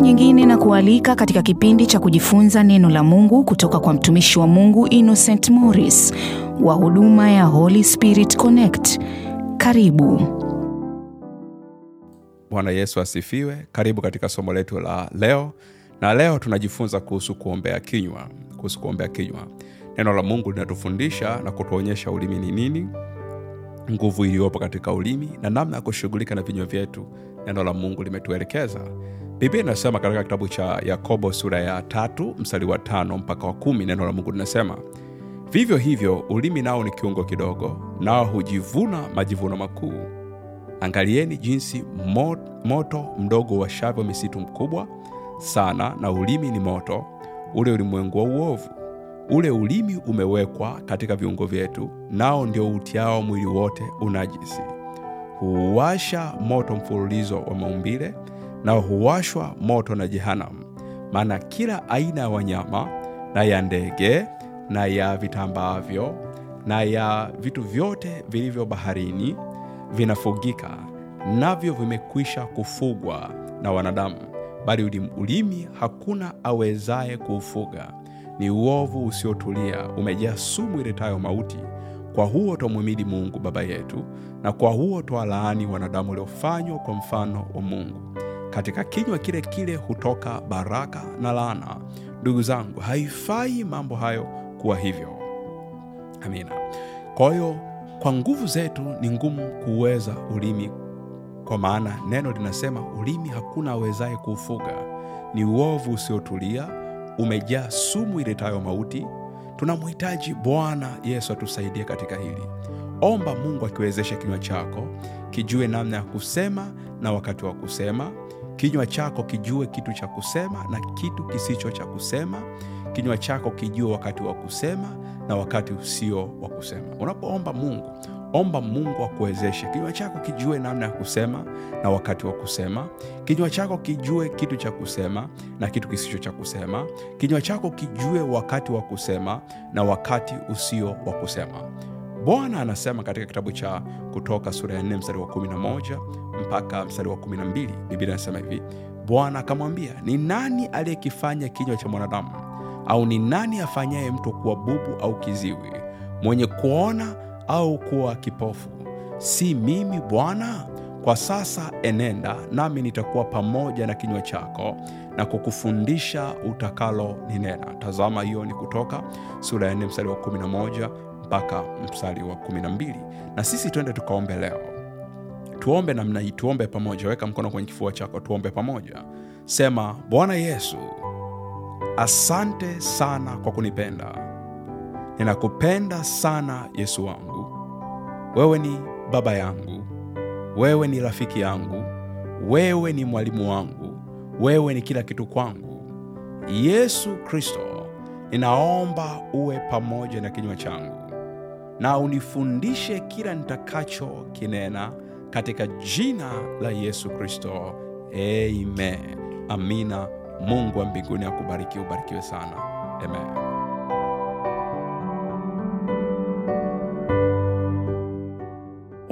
mara nyingine na kualika katika kipindi cha kujifunza neno la Mungu kutoka kwa mtumishi wa Mungu Innocent Morris wa huduma ya Holy Spirit Connect. Karibu. Bwana Yesu asifiwe. Karibu katika somo letu la leo, na leo tunajifunza kuhusu kuombea kinywa. Kuhusu kuombea kinywa, neno la Mungu linatufundisha na kutuonyesha ulimi ni nini, nguvu iliyopo katika ulimi na namna ya kushughulika na vinywa vyetu. Neno la Mungu limetuelekeza. Biblia inasema katika kitabu cha Yakobo sura ya tatu mstari wa tano mpaka wa kumi neno la Mungu linasema vivyo hivyo ulimi nao ni kiungo kidogo, nao hujivuna majivuno makuu. Angalieni jinsi moto mdogo washavyo misitu mkubwa sana, na ulimi ni moto, ule ulimwengu wa uovu. Ule ulimi umewekwa katika viungo vyetu, nao ndio utiao mwili wote unajisi. Huuwasha moto mfululizo wa maumbile, nao huwashwa moto na jehanamu. Maana kila aina ya wanyama na ya ndege na ya vitambaavyo na ya vitu vyote vilivyo baharini vinafugika, navyo vimekwisha kufugwa na wanadamu, bali ulimi, ulimi hakuna awezaye kuufuga. Ni uovu usiotulia, umejaa sumu iletayo mauti. Kwa huo twamhimidi Mungu Baba yetu, na kwa huo twalaani wanadamu waliofanywa kwa mfano wa Mungu. Katika kinywa kile kile hutoka baraka na laana. Ndugu zangu, haifai mambo hayo kuwa hivyo. Amina. Kwa hiyo kwa nguvu zetu ni ngumu kuuweza ulimi, kwa maana neno linasema ulimi hakuna awezaye kuufuga. Ni uovu usiotulia, umejaa sumu iletayo mauti. Tunamhitaji Bwana Yesu atusaidie katika hili. Omba Mungu akiwezesha kinywa chako kijue namna ya kusema na wakati wa kusema. Kinywa chako kijue kitu cha kusema na kitu kisicho cha kusema. Kinywa chako kijue wakati wa kusema na wakati usio wa kusema. Unapoomba Mungu, omba Mungu akuwezeshe kinywa chako kijue namna ya kusema na wakati wa kusema. Kinywa chako kijue kitu cha kusema na kitu kisicho cha kusema. Kinywa chako kijue wakati wa kusema na wakati usio wa kusema. Bwana anasema katika kitabu cha Kutoka sura ya 4 mstari wa 11 mpaka mstari wa 12, Biblia inasema hivi: Bwana akamwambia, ni nani aliyekifanya kinywa cha mwanadamu? Au ni nani afanyaye mtu kuwa bubu au kiziwi, mwenye kuona au kuwa kipofu? Si mimi Bwana? Kwa sasa enenda, nami nitakuwa pamoja na kinywa chako na kukufundisha utakalo ninena. Tazama, hiyo ni Kutoka sura ya 4 mstari wa 11 mpaka mstari wa 12. Na sisi twende tukaombe leo. Tuombe namna hii, tuombe pamoja. Weka mkono kwenye kifua chako, tuombe pamoja. Sema, Bwana Yesu, asante sana kwa kunipenda. Ninakupenda sana Yesu wangu. Wewe ni baba yangu, wewe ni rafiki yangu, wewe ni mwalimu wangu, wewe ni kila kitu kwangu. Yesu Kristo, ninaomba uwe pamoja na kinywa changu na unifundishe kila nitakacho kinena katika jina la Yesu Kristo, amen. Amina. Mungu wa mbinguni akubariki, ubarikiwe sana, amen.